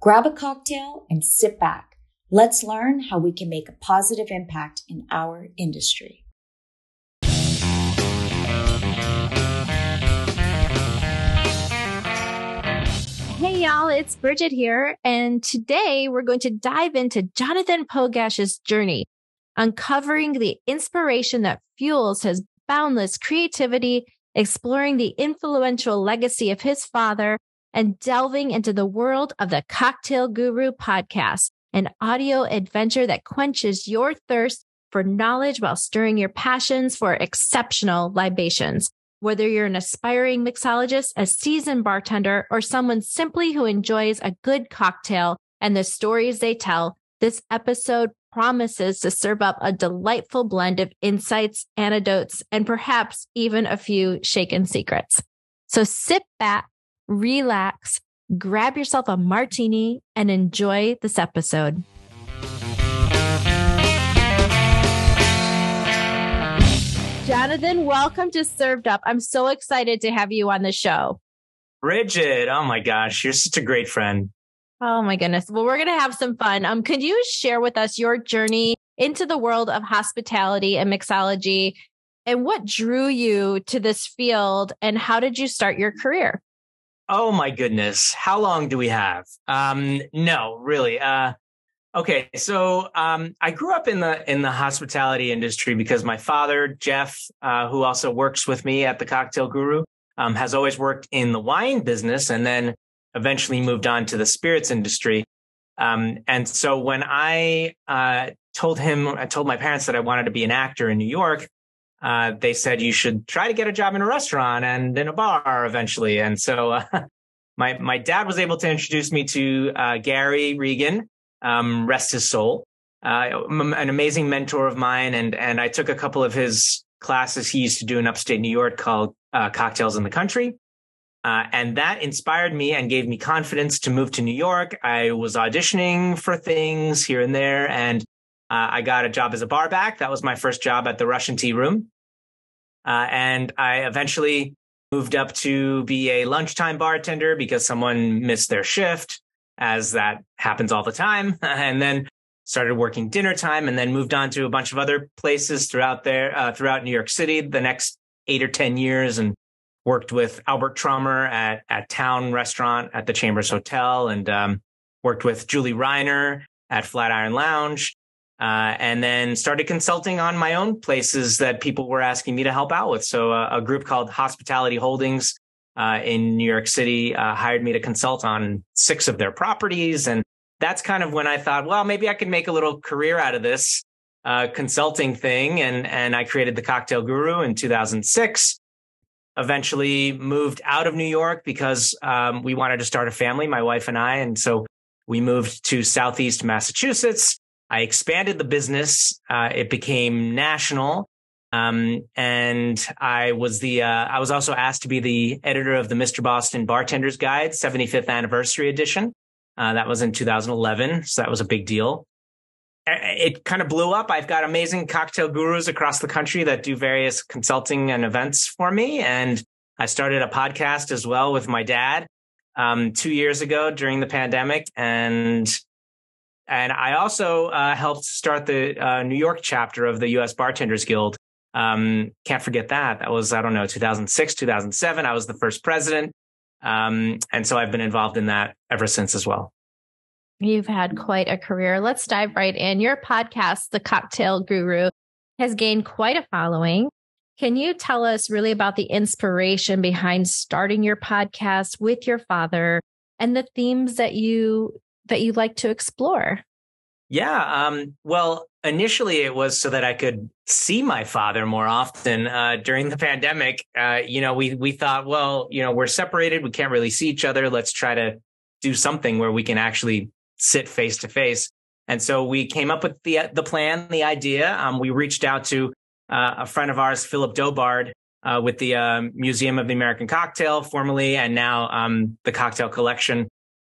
Grab a cocktail and sit back. Let's learn how we can make a positive impact in our industry. Hey y'all, it's Bridget here, and today we're going to dive into Jonathan Pogash's journey, uncovering the inspiration that fuels his boundless creativity, exploring the influential legacy of his father, and delving into the world of the Cocktail Guru podcast, an audio adventure that quenches your thirst for knowledge while stirring your passions for exceptional libations. Whether you're an aspiring mixologist, a seasoned bartender, or someone simply who enjoys a good cocktail and the stories they tell, this episode promises to serve up a delightful blend of insights, anecdotes, and perhaps even a few shaken secrets. So sit back, relax, grab yourself a martini, and enjoy this episode. Jonathan, welcome to Served Up. I'm so excited to have you on the show. Bridget, oh my gosh, you're such a great friend. Oh my goodness. Well, we're going to have some fun. Um, could you share with us your journey into the world of hospitality and mixology and what drew you to this field and how did you start your career? Oh my goodness. How long do we have? Um, no, really. Uh, Okay, so um, I grew up in the in the hospitality industry because my father, Jeff, uh, who also works with me at the Cocktail Guru, um, has always worked in the wine business, and then eventually moved on to the spirits industry. Um, and so when I uh, told him, I told my parents that I wanted to be an actor in New York, uh, they said you should try to get a job in a restaurant and in a bar eventually. And so uh, my my dad was able to introduce me to uh, Gary Regan um, rest his soul, uh, an amazing mentor of mine. And, and I took a couple of his classes he used to do in upstate New York called uh, Cocktails in the Country. Uh, and that inspired me and gave me confidence to move to New York. I was auditioning for things here and there, and uh, I got a job as a barback. That was my first job at the Russian Tea Room. Uh, and I eventually moved up to be a lunchtime bartender because someone missed their shift as that happens all the time. and then started working dinner time and then moved on to a bunch of other places throughout there, uh, throughout New York City the next eight or 10 years and worked with Albert Trummer at, at Town Restaurant at the Chambers Hotel and um, worked with Julie Reiner at Flatiron Lounge. Uh, and then started consulting on my own places that people were asking me to help out with. So uh, a group called Hospitality Holdings uh, in New York City uh, hired me to consult on six of their properties. And that's kind of when I thought, well, maybe I could make a little career out of this uh, consulting thing. And, and I created the Cocktail Guru in 2006. Eventually moved out of New York because um, we wanted to start a family, my wife and I. And so we moved to Southeast Massachusetts. I expanded the business. Uh, it became national. Um, and I was the, uh, I was also asked to be the editor of the Mr. Boston Bartender's Guide 75th anniversary edition. Uh, that was in 2011. So that was a big deal. It kind of blew up. I've got amazing cocktail gurus across the country that do various consulting and events for me. And I started a podcast as well with my dad, um, two years ago during the pandemic. And and I also uh, helped start the uh, New York chapter of the U.S. Bartenders Guild, um, can't forget that. That was, I don't know, 2006, 2007. I was the first president. Um, and so I've been involved in that ever since as well. You've had quite a career. Let's dive right in. Your podcast, The Cocktail Guru, has gained quite a following. Can you tell us really about the inspiration behind starting your podcast with your father and the themes that you that you'd like to explore? Yeah. Um, well, initially it was so that I could see my father more often. Uh, during the pandemic, uh, you know, we we thought, well, you know, we're separated, we can't really see each other. Let's try to do something where we can actually sit face to face. And so we came up with the the plan, the idea. Um, we reached out to uh, a friend of ours, Philip Dobard, uh, with the uh, Museum of the American Cocktail, formerly and now um, the Cocktail Collection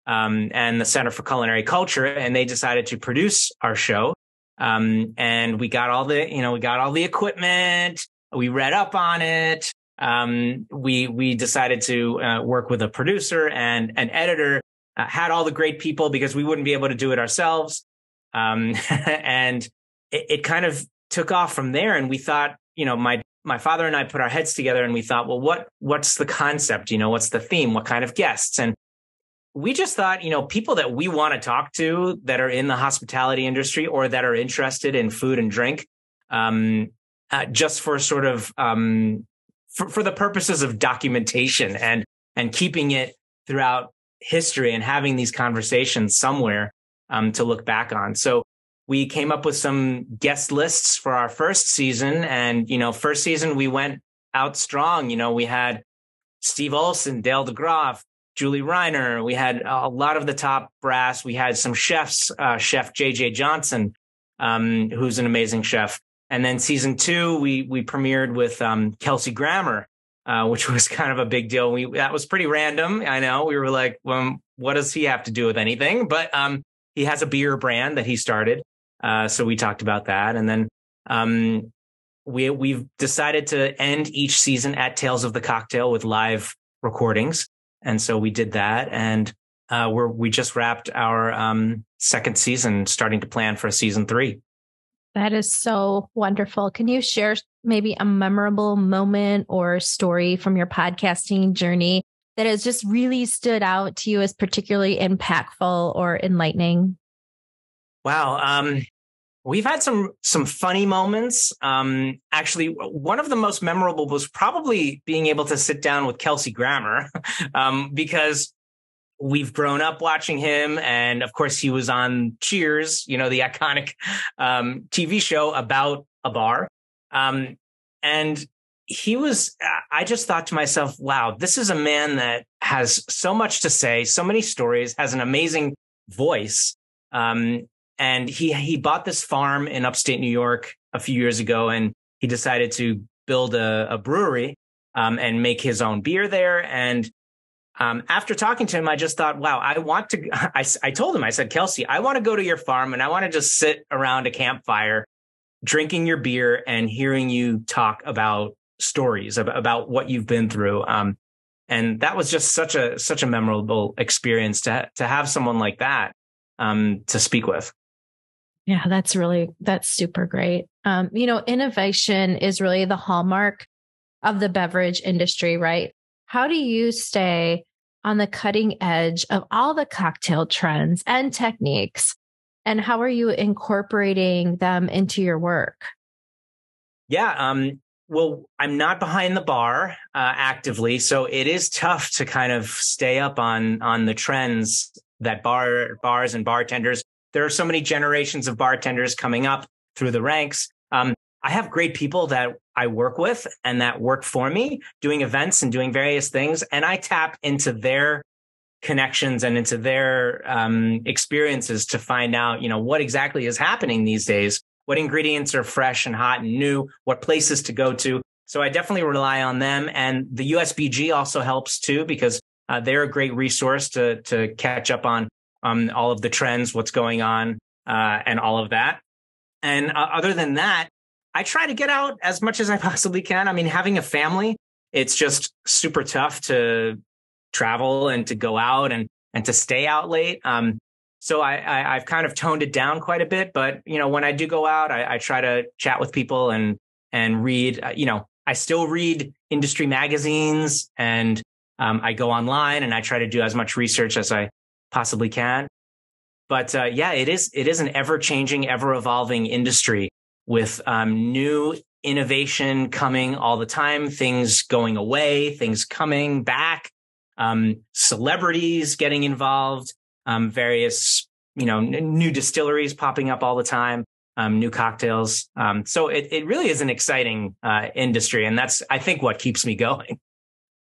um, and the Center for Culinary Culture, and they decided to produce our show. Um, and we got all the, you know, we got all the equipment. We read up on it. Um, we we decided to uh, work with a producer and an editor. Uh, had all the great people because we wouldn't be able to do it ourselves. Um, and it, it kind of took off from there. And we thought, you know, my my father and I put our heads together and we thought, well, what what's the concept? You know, what's the theme? What kind of guests? And we just thought, you know, people that we want to talk to that are in the hospitality industry or that are interested in food and drink, um, uh, just for sort of um, for, for the purposes of documentation and and keeping it throughout history and having these conversations somewhere um, to look back on. So we came up with some guest lists for our first season, and you know, first season we went out strong. You know, we had Steve Olson, Dale DeGroff, Julie Reiner. We had a lot of the top brass. We had some chefs, uh, Chef JJ Johnson, um, who's an amazing chef. And then season two, we we premiered with um, Kelsey Grammer, uh, which was kind of a big deal. We that was pretty random. I know we were like, well, what does he have to do with anything? But um, he has a beer brand that he started, uh, so we talked about that. And then um, we we've decided to end each season at Tales of the Cocktail with live recordings. And so we did that. And uh, we're, we just wrapped our um, second season, starting to plan for season three. That is so wonderful. Can you share maybe a memorable moment or story from your podcasting journey that has just really stood out to you as particularly impactful or enlightening? Wow. Um, We've had some some funny moments. Um, actually, one of the most memorable was probably being able to sit down with Kelsey Grammer, um, because we've grown up watching him, and of course, he was on Cheers, you know, the iconic um, TV show about a bar, um, and he was. I just thought to myself, "Wow, this is a man that has so much to say, so many stories, has an amazing voice." Um, and he he bought this farm in upstate New York a few years ago, and he decided to build a, a brewery um, and make his own beer there. And um, after talking to him, I just thought, wow, I want to. I, I told him, I said, Kelsey, I want to go to your farm and I want to just sit around a campfire, drinking your beer and hearing you talk about stories about, about what you've been through. Um, and that was just such a such a memorable experience to to have someone like that um, to speak with. Yeah, that's really, that's super great. Um, you know, innovation is really the hallmark of the beverage industry, right? How do you stay on the cutting edge of all the cocktail trends and techniques? And how are you incorporating them into your work? Yeah. Um, well, I'm not behind the bar uh, actively, so it is tough to kind of stay up on on the trends that bar bars and bartenders there are so many generations of bartenders coming up through the ranks. Um, I have great people that I work with and that work for me doing events and doing various things. And I tap into their connections and into their um, experiences to find out, you know, what exactly is happening these days, what ingredients are fresh and hot and new, what places to go to. So I definitely rely on them. And the USBG also helps too, because uh, they're a great resource to, to catch up on um, all of the trends, what's going on, uh, and all of that. And uh, other than that, I try to get out as much as I possibly can. I mean, having a family, it's just super tough to travel and to go out and and to stay out late. Um, so I, I have kind of toned it down quite a bit. But you know, when I do go out, I, I try to chat with people and and read. Uh, you know, I still read industry magazines and um, I go online and I try to do as much research as I possibly can. But uh, yeah, it is it is an ever changing, ever evolving industry with um, new innovation coming all the time, things going away, things coming back, um, celebrities getting involved, um, various you know n- new distilleries popping up all the time, um, new cocktails. Um, so it it really is an exciting uh, industry, and that's I think what keeps me going.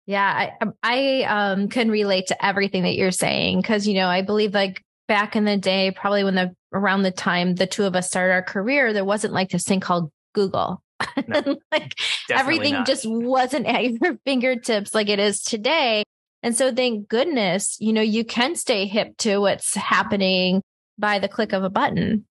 Yeah, I, um, I um, can relate to everything that you're saying because, you know, I believe like back in the day, probably when the around the time the two of us started our career, there wasn't like this thing called Google. No, like everything not. just wasn't at your fingertips like it is today. And so thank goodness, you know, you can stay hip to what's happening by the click of a button.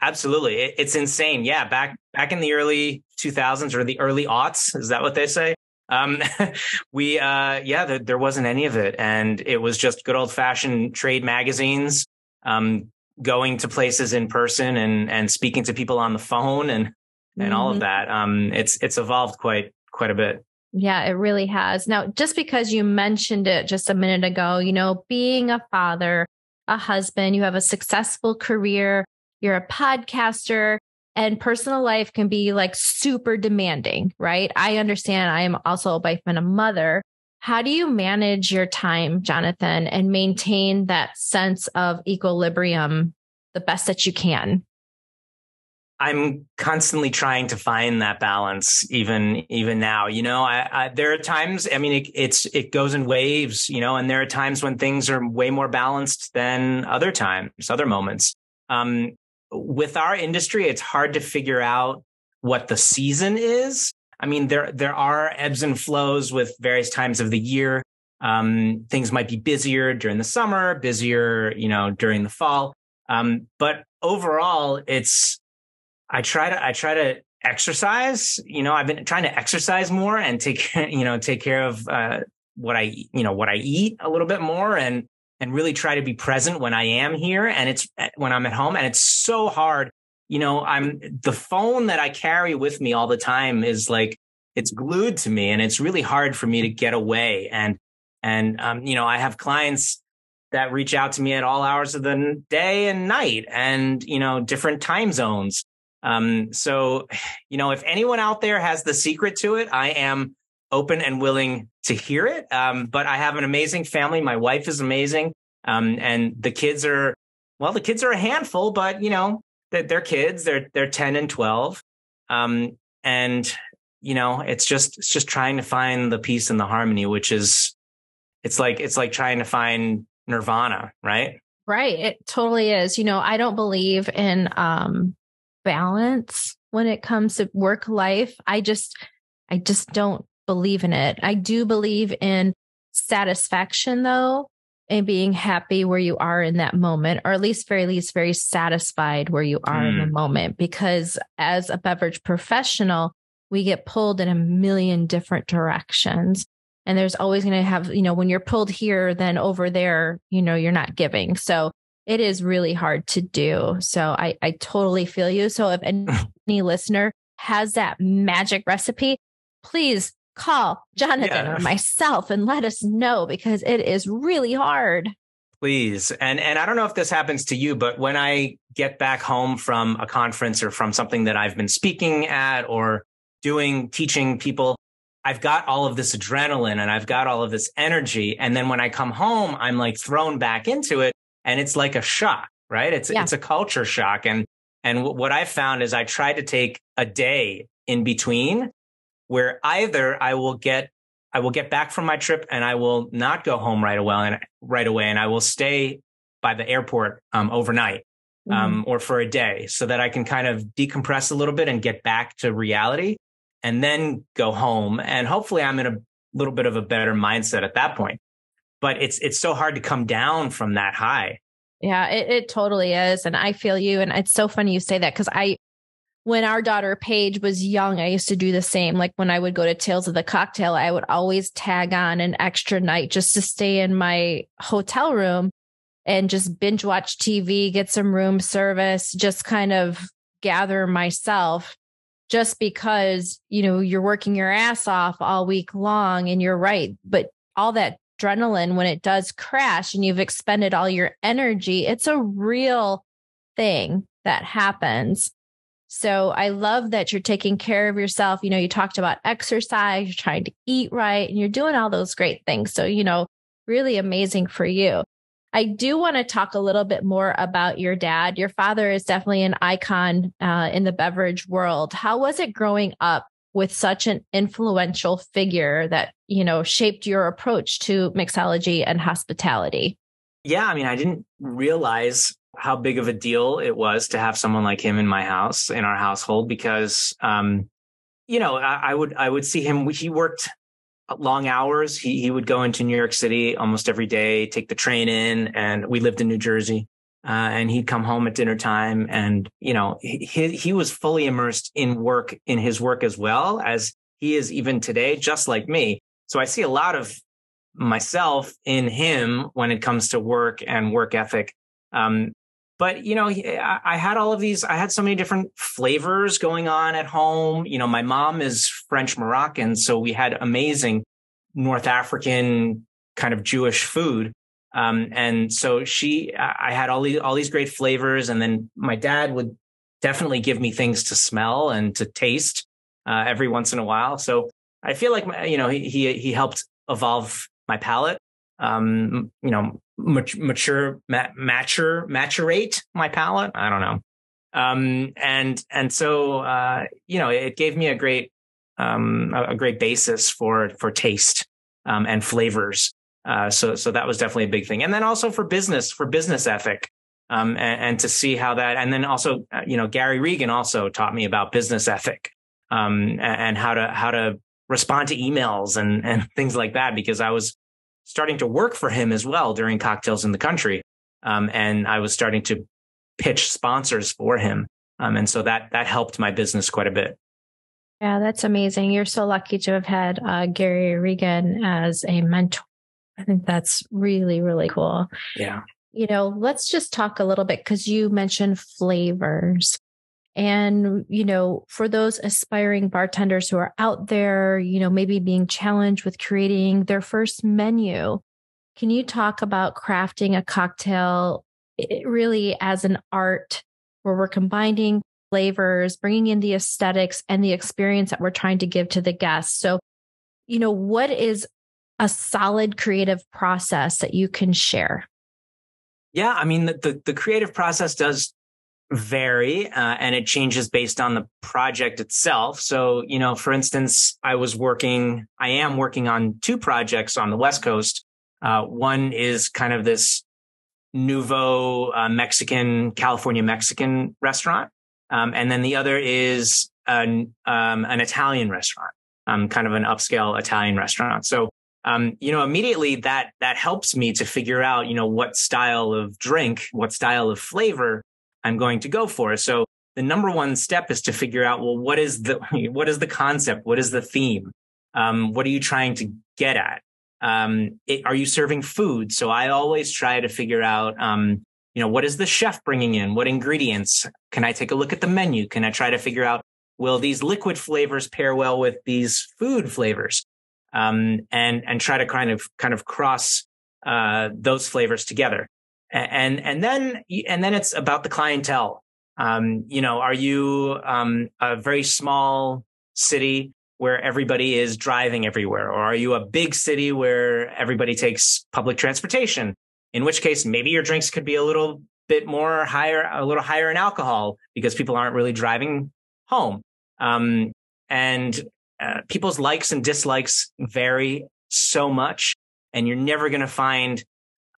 Absolutely. It's insane. Yeah. Back, back in the early 2000s or the early aughts, is that what they say? Um, we, uh, yeah, there, there, wasn't any of it. And it was just good old fashioned trade magazines, um, going to places in person and, and speaking to people on the phone and, and mm-hmm. all of mm-hmm. that. Um, it's, it's evolved quite, quite a bit. Yeah, it really has. Now, just because you mentioned it just a minute ago, you know, being a father, a husband, you have a successful career, you're a podcaster, and personal life can be like super demanding, right? I understand I am also a wife and a mother. How do you manage your time, Jonathan, and maintain that sense of equilibrium the best that you can? I'm constantly trying to find that balance, even even now. You know, I, I, there are times. I mean, it, it's it goes in waves. You know, and there are times when things are way more balanced than other times, other moments. Um, with our industry, it's hard to figure out what the season is. I mean, there there are ebbs and flows with various times of the year. Um, things might be busier during the summer, busier, you know, during the fall. Um, but overall, it's I try to I try to exercise. You know, I've been trying to exercise more and take you know take care of uh, what I you know what I eat a little bit more and and really try to be present when I am here and it's when I'm at home. And it's so hard. You know, I'm the phone that I carry with me all the time is like, it's glued to me and it's really hard for me to get away. And, and, um, you know, I have clients that reach out to me at all hours of the day and night and, you know, different time zones. Um, so, you know, if anyone out there has the secret to it, I am open and willing to hear it. Um, but I have an amazing family. My wife is amazing. Um, and the kids are, well, the kids are a handful, but you know, they're, they're kids. They're, they're 10 and 12. Um, and you know, it's just, it's just trying to find the peace and the harmony, which is, it's like, it's like trying to find nirvana, right? Right. It totally is. You know, I don't believe in, um, balance when it comes to work life. I just, I just don't believe in it. I do believe in satisfaction though, and being happy where you are in that moment, or at least very least very satisfied where you are mm. in the hmm. moment. Because as a beverage professional, we get pulled in a million different directions. And there's always going to have, you know, when you're pulled here, then over there, you know, you're not giving. So it is really hard to do. So I, I totally feel you. So if any, any listener has that magic recipe, please call Jonathan yeah. or myself and let us know because it is really hard. Please. And and I don't know if this happens to you, but when I get back home from a conference or from something that I've been speaking at or doing teaching people, I've got all of this adrenaline and I've got all of this energy and then when I come home, I'm like thrown back into it and it's like a shock, right? It's yeah. it's a culture shock and and what I found is I try to take a day in between where either I will get I will get back from my trip and I will not go home right away and right away and I will stay by the airport um, overnight mm-hmm. um, or for a day so that I can kind of decompress a little bit and get back to reality and then go home and hopefully I'm in a little bit of a better mindset at that point. But it's it's so hard to come down from that high. Yeah, it, it totally is. And I feel you. And it's so funny you say that because I when our daughter Paige was young, I used to do the same. Like when I would go to Tales of the Cocktail, I would always tag on an extra night just to stay in my hotel room and just binge watch TV, get some room service, just kind of gather myself just because, you know, you're working your ass off all week long and you're right. But all that adrenaline, when it does crash and you've expended all your energy, it's a real thing that happens. So I love that you're taking care of yourself. You know, you talked about exercise, you're trying to eat right, and you're doing all those great things. So, you know, really amazing for you. I do want to talk a little bit more about your dad. Your father is definitely an icon uh, in the beverage world. How was it growing up with such an influential figure that, you know, shaped your approach to mixology and hospitality? Yeah, I mean, I didn't realize how big of a deal it was to have someone like him in my house, in our household, because, um, you know, I, I would I would see him. He worked long hours. He he would go into New York City almost every day, take the train in, and we lived in New Jersey. Uh, and he'd come home at dinner time, and you know he he was fully immersed in work in his work as well as he is even today, just like me. So I see a lot of myself in him when it comes to work and work ethic. Um, but you know, I, had all of these. I had so many different flavors going on at home. You know, my mom is French Moroccan, so we had amazing North African kind of Jewish food. Um, and so she, I had all these all these great flavors, and then my dad would definitely give me things to smell and to taste uh, every once in a while. So I feel like you know he he, he helped evolve my palate. Um, you know, mature, mature, maturate my palate. I don't know. Um, and, and so, uh, you know, it gave me a great, um, a, a great basis for, for taste, um, and flavors. Uh, so, so that was definitely a big thing. And then also for business, for business ethic. Um, and, and to see how that, and then also, uh, you know, Gary Regan also taught me about business ethic, um, and, and how to, how to respond to emails and, and things like that, because I was, starting to work for him as well during Cocktails in the Country. Um, and I was starting to pitch sponsors for him. Um, and so that that helped my business quite a bit. Yeah, that's amazing. You're so lucky to have had uh, Gary Regan as a mentor. I think that's really, really cool. Yeah. You know, let's just talk a little bit because you mentioned flavors. And, you know, for those aspiring bartenders who are out there, you know, maybe being challenged with creating their first menu, can you talk about crafting a cocktail really as an art where we're combining flavors, bringing in the aesthetics and the experience that we're trying to give to the guests? So, you know, what is a solid creative process that you can share? Yeah, I mean, the, the, the creative process does vary uh, and it changes based on the project itself. So, you know, for instance, I was working, I am working on two projects on the West Coast. Uh, one is kind of this nouveau uh, Mexican, California Mexican restaurant. Um, and then the other is an, um, an Italian restaurant, um, kind of an upscale Italian restaurant. So, um, you know, immediately that, that helps me to figure out, you know, what style of drink, what style of flavor I'm going to go for. So the number one step is to figure out, well, what is the, what is the concept? What is the theme? Um, what are you trying to get at? Um, it, are you serving food? So I always try to figure out, um, you know, what is the chef bringing in? What ingredients? Can I take a look at the menu? Can I try to figure out, will these liquid flavors pair well with these food flavors? Um, and, and try to kind of, kind of cross, uh, those flavors together and and then and then it's about the clientele. Um, you know, are you um, a very small city where everybody is driving everywhere, or are you a big city where everybody takes public transportation? In which case, maybe your drinks could be a little bit more higher, a little higher in alcohol because people aren't really driving home. Um, and uh, people's likes and dislikes vary so much, and you're never going to find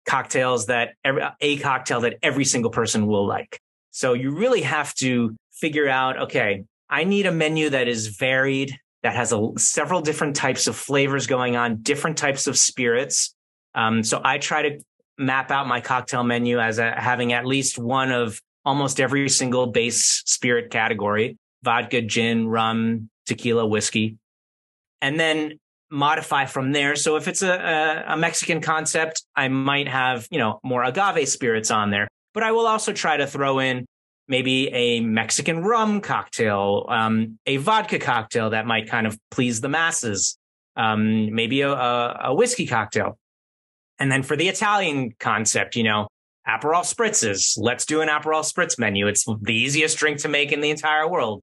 cocktails that every, a cocktail that every single person will like. So you really have to figure out, okay, I need a menu that is varied, that has a, several different types of flavors going on, different types of spirits. Um, so I try to map out my cocktail menu as a, having at least one of almost every single base spirit category, vodka, gin, rum, tequila, whiskey. And then modify from there. So if it's a, a, Mexican concept, I might have, you know, more agave spirits on there, but I will also try to throw in maybe a Mexican rum cocktail, um, a vodka cocktail that might kind of please the masses, um, maybe a, a, a whiskey cocktail. And then for the Italian concept, you know, Aperol spritzes. Let's do an Aperol spritz menu. It's the easiest drink to make in the entire world.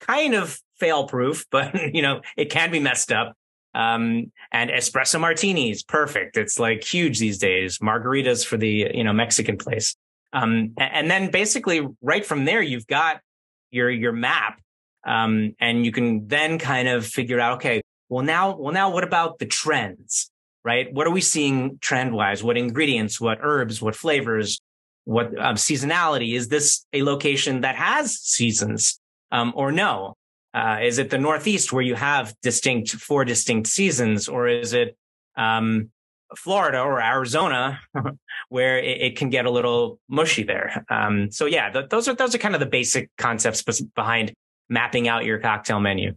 Kind of fail proof, but you know, it can be messed up. Um, and espresso martinis, perfect. It's like huge these days. Margaritas for the, you know, Mexican place. Um, and then basically right from there, you've got your, your map. Um, and you can then kind of figure out, okay, well now, well now what about the trends? right? What are we seeing trend wise? What ingredients, what herbs, what flavors, what um, seasonality? Is this a location that has seasons um, or no? Uh, is it the Northeast where you have distinct, four distinct seasons, or is it um, Florida or Arizona where it, it, can get a little mushy there? Um, so yeah, th- those are those are kind of the basic concepts behind mapping out your cocktail menu.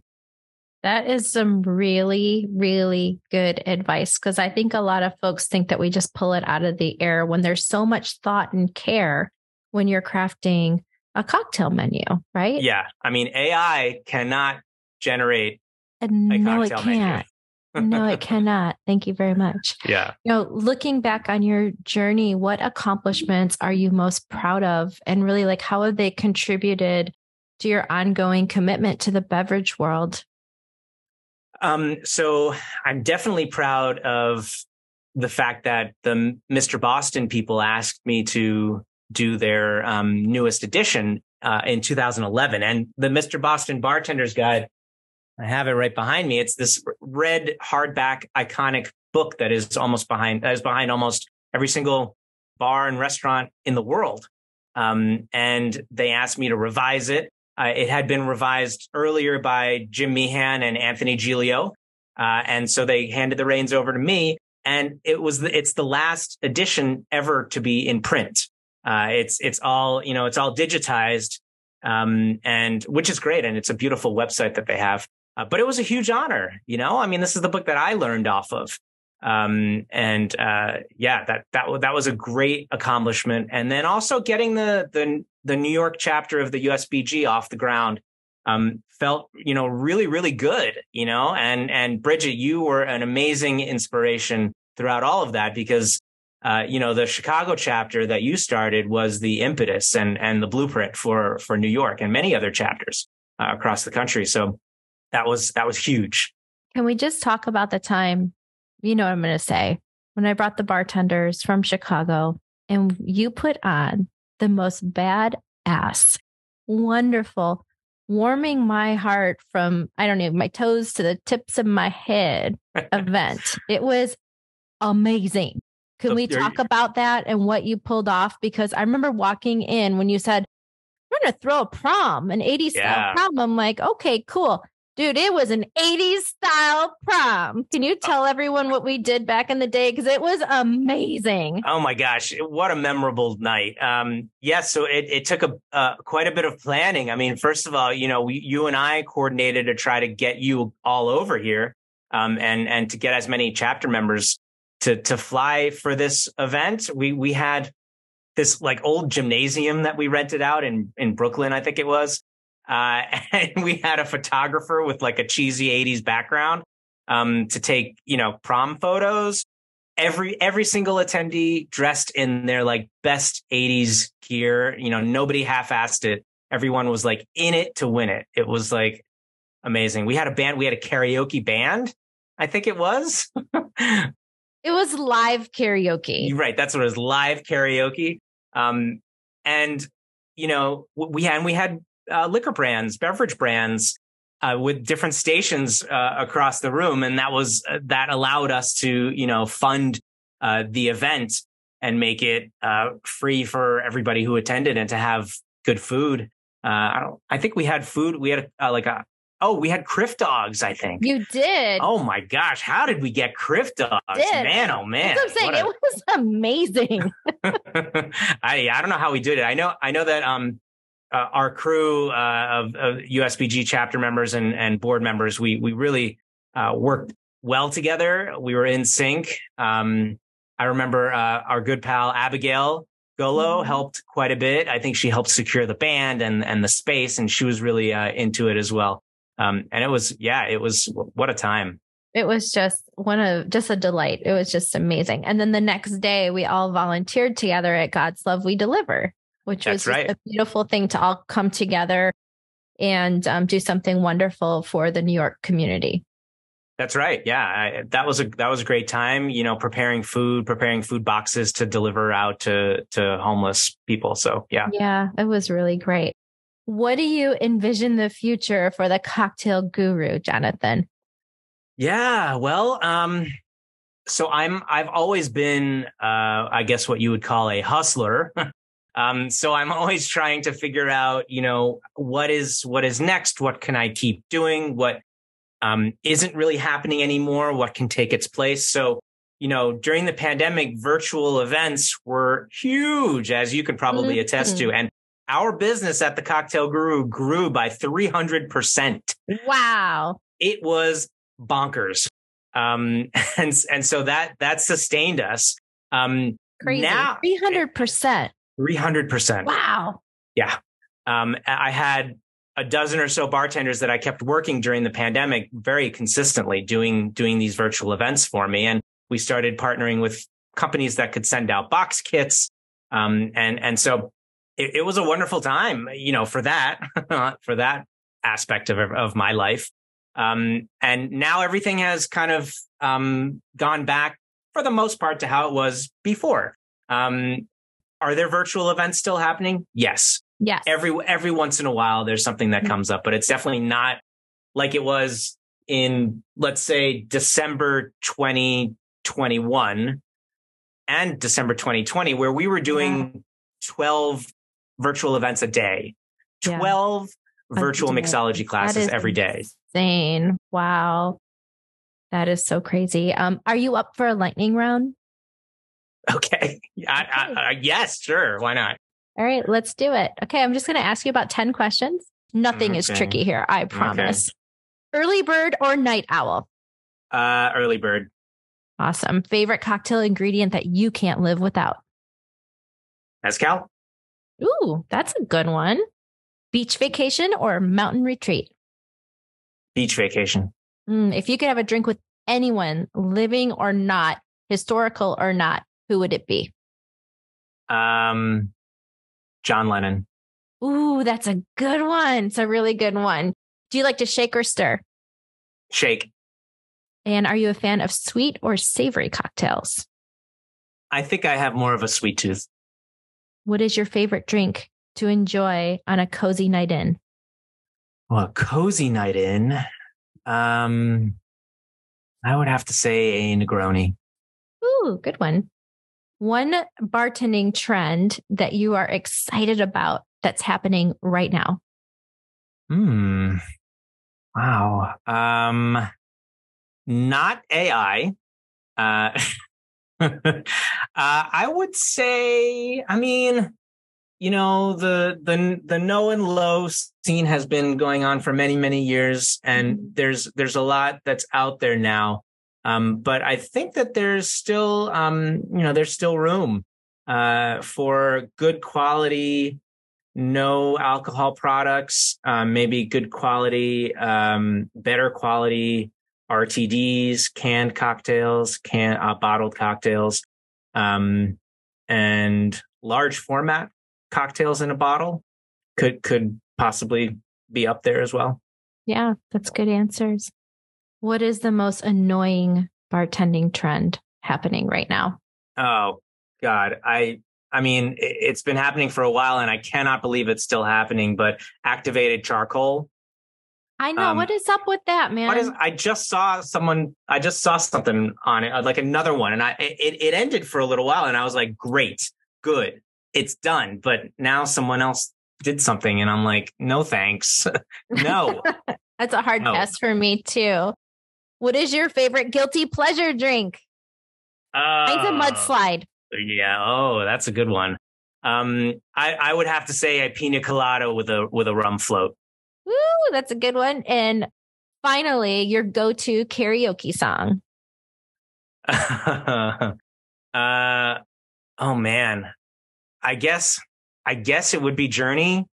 That is some really, really good advice because I think a lot of folks think that we just pull it out of the air when there's so much thought and care when you're crafting a cocktail menu, right? Yeah. I mean, AI cannot generate and no, it can't. no, it cannot. Thank you very much. Yeah. You know, looking back on your journey, what accomplishments are you most proud of? And really, like, how have they contributed to your ongoing commitment to the beverage world? Um, so I'm definitely proud of the fact that the Mr. Boston people asked me to do their um, newest edition uh, in 2011. And the Mr. Boston Bartender's Guide, I have it right behind me. It's this red hardback iconic book that is almost behind, that is behind almost every single bar and restaurant in the world. Um, and they asked me to revise it uh, it had been revised earlier by Jim Meehan and Anthony Giglio. Uh, and so they handed the reins over to me. And it was the, it's the last edition ever to be in print. Uh, it's, it's all, you know, it's all digitized. Um, and which is great. And it's a beautiful website that they have. Uh, but it was a huge honor. You know, I mean, this is the book that I learned off of. Um, and, uh, yeah, that, that, that was a great accomplishment. And then also getting the, the, the New York chapter of the USBG off the ground, um, felt, you know, really, really good, you know, and, and Bridget, you were an amazing inspiration throughout all of that because, uh, you know, the Chicago chapter that you started was the impetus and, and the blueprint for, for New York and many other chapters uh, across the country. So that was, that was huge. Can we just talk about the time you know what I'm going to say. When I brought the bartenders from Chicago and you put on the most badass, wonderful, warming my heart from, I don't know, my toes to the tips of my head event. It was amazing. Can we talk about that and what you pulled off? Because I remember walking in when you said, we're going to throw a prom, an 80s yeah. style prom. I'm like, okay, cool. Dude, it was an 80s style prom. Can you tell everyone what we did back in the day? Because it was amazing. Oh my gosh, what a memorable night. Um, yes, so it, it took a uh, quite a bit of planning. I mean, first of all, you know, we, you and I coordinated to try to get you all over here, um, and and to get as many chapter members to to fly for this event. We we had this like old gymnasium that we rented out in in Brooklyn, I think it was. Uh, and we had a photographer with like a cheesy 80s background um, to take, you know, prom photos. Every every single attendee dressed in their like best 80s gear. You know, nobody half-assed it. Everyone was like in it to win it. It was like amazing. We had a band, we had a karaoke band, I think it was. it was live karaoke. You're right. That's what it was live karaoke. Um, and you know, we had, we had uh, liquor brands, beverage brands uh, with different stations uh, across the room, and that was uh, that allowed us to you know fund uh, the event and make it uh, free for everybody who attended and to have good food. I don't. I think we had food. We had like a. Oh, we had Crif dogs, I think. You did. Oh my gosh. How did we get Crif dogs? Did. Man, oh man. I'm saying. A... It was amazing. I I don't know how we did it. I know I know that um uh, our crew uh, of, of, USBG chapter members and, and board members, we we really uh, worked well together. We were in sync. Um, I remember uh, our good pal Abigail Gullo mm-hmm. helped quite a bit. I think she helped secure the band and and the space, and she was really uh, into it as well. Um, and it was yeah, it was what a time. It was just one of just a delight. It was just amazing. And then the next day, we all volunteered together at God's Love We Deliver which That's was right. a beautiful thing to all come together and um, do something wonderful for the New York community. That's right. Yeah, I, that was a that was a great time. You know, preparing food, preparing food boxes to deliver out to to homeless people. So yeah, yeah, it was really great. What do you envision the future for the cocktail guru, Jonathan? Yeah, well, um, so I'm I've always been uh, I guess what you would call a hustler. um, so I'm always trying to figure out, you know, what is what is next? What can I keep doing? What um, isn't really happening anymore? What can take its place? So you know, during the pandemic, virtual events were huge, as you can probably mm-hmm. attest to. And our business at the Cocktail Guru grew by 300%. Wow. It was bonkers. Um, and, and so that, that sustained us. Um, Crazy. Now, 300%. 300%. Wow. Yeah. Um, I had a dozen or so bartenders that I kept working during the pandemic very consistently doing, doing these virtual events for me. And we started partnering with companies that could send out box kits. Um, and, and so it, it, was a wonderful time, you know, for that, for that aspect of, of my life. Um, and now everything has kind of, um, gone back for the most part to how it was before. Um, are there virtual events still happening? Yes. Yes. Every, every once in a while, there's something that mm-hmm. comes up, but it's definitely not like it was in, let's say, December 2021 and December 2020, where we were doing yeah. 12 virtual events a day, 12 yeah. virtual mixology classes every day. Insane. Wow. That is so crazy. Um, are you up for a lightning round? Okay. I, I, I, yes, sure. Why not? All right, let's do it. Okay. I'm just going to ask you about 10 questions. Nothing okay. is tricky here. I promise. Okay. Early bird or night owl? Uh, early bird. Awesome. Favorite cocktail ingredient that you can't live without? Mezcal. Ooh, that's a good one. Beach vacation or mountain retreat? Beach vacation. Mm, if you could have a drink with anyone, living or not, historical or not, who would it be? Um, John Lennon. Ooh, that's a good one. It's a really good one. Do you like to shake or stir? Shake. And are you a fan of sweet or savory cocktails? I think I have more of a sweet tooth. What is your favorite drink to enjoy on a cozy night in? Well, a cozy night in, um, I would have to say a Negroni. Ooh, good one. One bartending trend that you are excited about that's happening right now. Hmm. Wow. Um, not AI. Uh, uh, I would say, I mean, you know, the the the no and low scene has been going on for many many years, and mm-hmm. there's there's a lot that's out there now. Um, but I think that there's still, um, you know, there's still room uh, for good quality, no alcohol products, um, maybe good quality, um, better quality RTDs, canned cocktails, can uh, bottled cocktails, um, and large format cocktails in a bottle could could possibly be up there as well. Yeah, that's good answers. What is the most annoying bartending trend happening right now? Oh God, I I mean, it's been happening for a while, and I cannot believe it's still happening. But activated charcoal I know. Um, what is up with that, man? What is? I just saw someone. I just saw something on it, like another one, and I it it ended for a little while, and I was like, great, good, it's done. But now someone else did something, and I'm like, no thanks, no. That's a hard no. pass for me too. What is your favorite guilty pleasure drink? Uh, Mine's a mudslide. Yeah. Oh, that's a good one. Um, I I would have to say a pina colada with a with a rum float. Woo, that's a good one. And finally, your go to karaoke song. uh, oh man. I guess, I guess it would be Journey.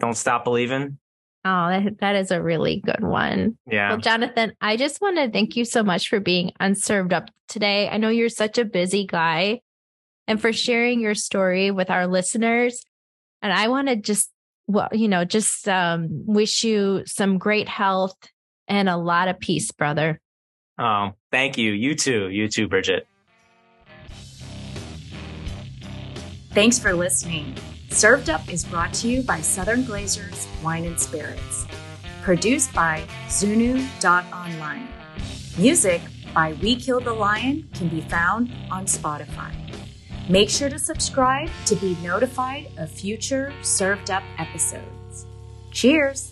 Don't stop believing. Oh, that, that is a really good one. Yeah. Well, Jonathan, I just want to thank you so much for being unserved up today. I know you're such a busy guy and for sharing your story with our listeners. And I want to just well, you know, just um, wish you some great health and a lot of peace, brother. Oh, thank you. You too. You too, Bridget. Thanks for listening. Served Up is brought to you by Southern Glazers Wine and Spirits. Produced by Zunu.online. Music by We Killed the Lion can be found on Spotify. Make sure to subscribe to be notified of future served up episodes. Cheers!